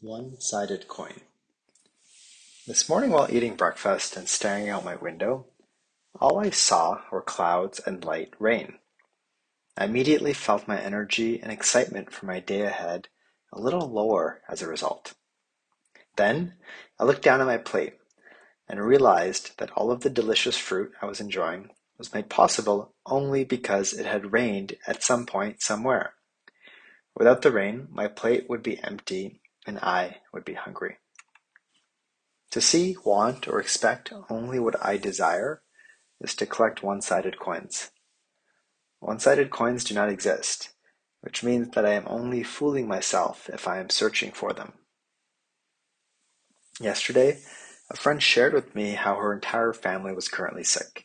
One-sided coin. This morning while eating breakfast and staring out my window, all I saw were clouds and light rain. I immediately felt my energy and excitement for my day ahead a little lower as a result. Then I looked down at my plate and realized that all of the delicious fruit I was enjoying was made possible only because it had rained at some point somewhere. Without the rain, my plate would be empty and I would be hungry. To see, want, or expect only what I desire is to collect one-sided coins. One-sided coins do not exist, which means that I am only fooling myself if I am searching for them. Yesterday, a friend shared with me how her entire family was currently sick,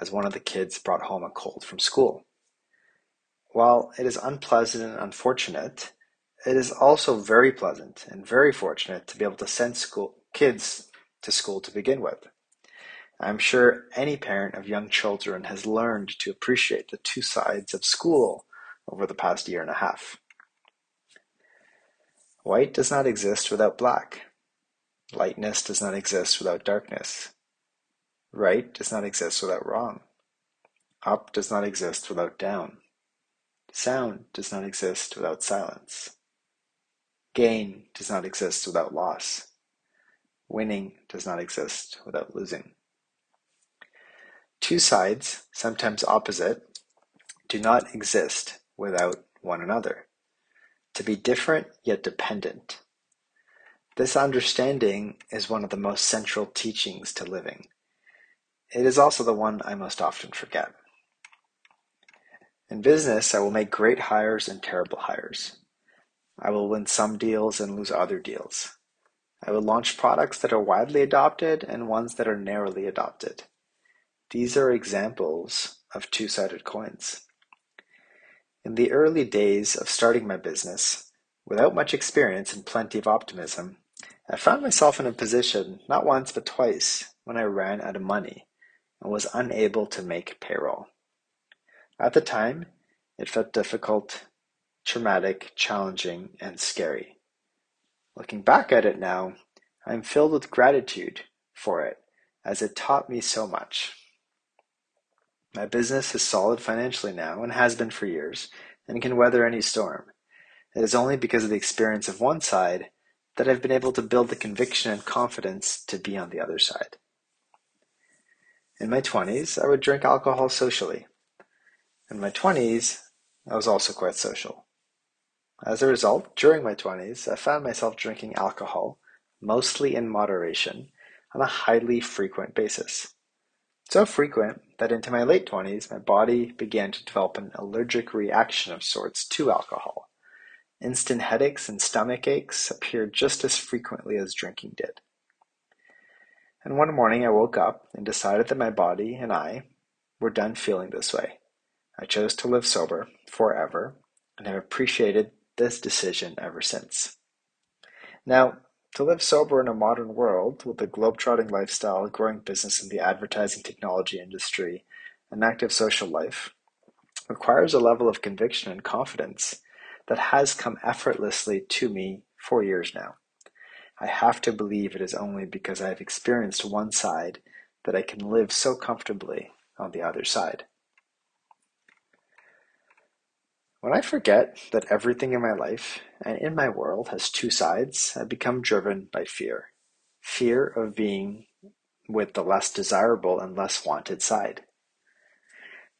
as one of the kids brought home a cold from school. While it is unpleasant and unfortunate, it is also very pleasant and very fortunate to be able to send school kids to school to begin with. I'm sure any parent of young children has learned to appreciate the two sides of school over the past year and a half. White does not exist without black. Lightness does not exist without darkness. Right does not exist without wrong. Up does not exist without down. Sound does not exist without silence. Gain does not exist without loss. Winning does not exist without losing. Two sides, sometimes opposite, do not exist without one another. To be different yet dependent. This understanding is one of the most central teachings to living. It is also the one I most often forget. In business, I will make great hires and terrible hires. I will win some deals and lose other deals. I will launch products that are widely adopted and ones that are narrowly adopted. These are examples of two-sided coins. In the early days of starting my business, without much experience and plenty of optimism, I found myself in a position, not once but twice, when I ran out of money and was unable to make payroll. At the time, it felt difficult traumatic, challenging, and scary. Looking back at it now, I am filled with gratitude for it as it taught me so much. My business is solid financially now and has been for years and can weather any storm. It is only because of the experience of one side that I've been able to build the conviction and confidence to be on the other side. In my 20s, I would drink alcohol socially. In my 20s, I was also quite social. As a result, during my twenties, I found myself drinking alcohol, mostly in moderation, on a highly frequent basis. So frequent that into my late twenties, my body began to develop an allergic reaction of sorts to alcohol. Instant headaches and stomach aches appeared just as frequently as drinking did. And one morning I woke up and decided that my body and I were done feeling this way. I chose to live sober forever and have appreciated this decision ever since. Now, to live sober in a modern world with a globe-trotting lifestyle, growing business in the advertising technology industry, and active social life requires a level of conviction and confidence that has come effortlessly to me for years now. I have to believe it is only because I have experienced one side that I can live so comfortably on the other side. When I forget that everything in my life and in my world has two sides, I become driven by fear. Fear of being with the less desirable and less wanted side.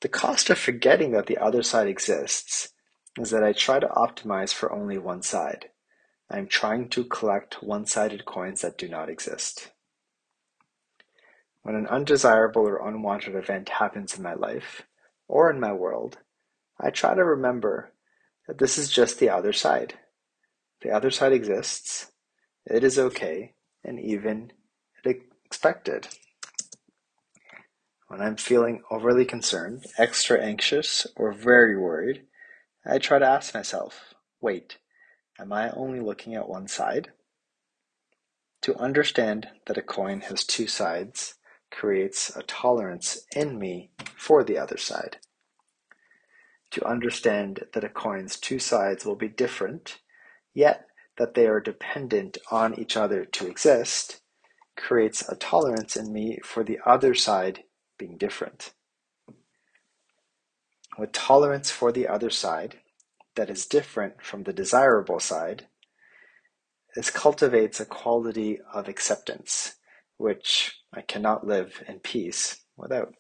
The cost of forgetting that the other side exists is that I try to optimize for only one side. I am trying to collect one-sided coins that do not exist. When an undesirable or unwanted event happens in my life, or in my world, I try to remember that this is just the other side. The other side exists, it is okay, and even expected. When I'm feeling overly concerned, extra anxious, or very worried, I try to ask myself, wait, am I only looking at one side? To understand that a coin has two sides creates a tolerance in me for the other side to understand that a coin's two sides will be different, yet that they are dependent on each other to exist creates a tolerance in me for the other side being different. With tolerance for the other side that is different from the desirable side, this cultivates a quality of acceptance, which I cannot live in peace without.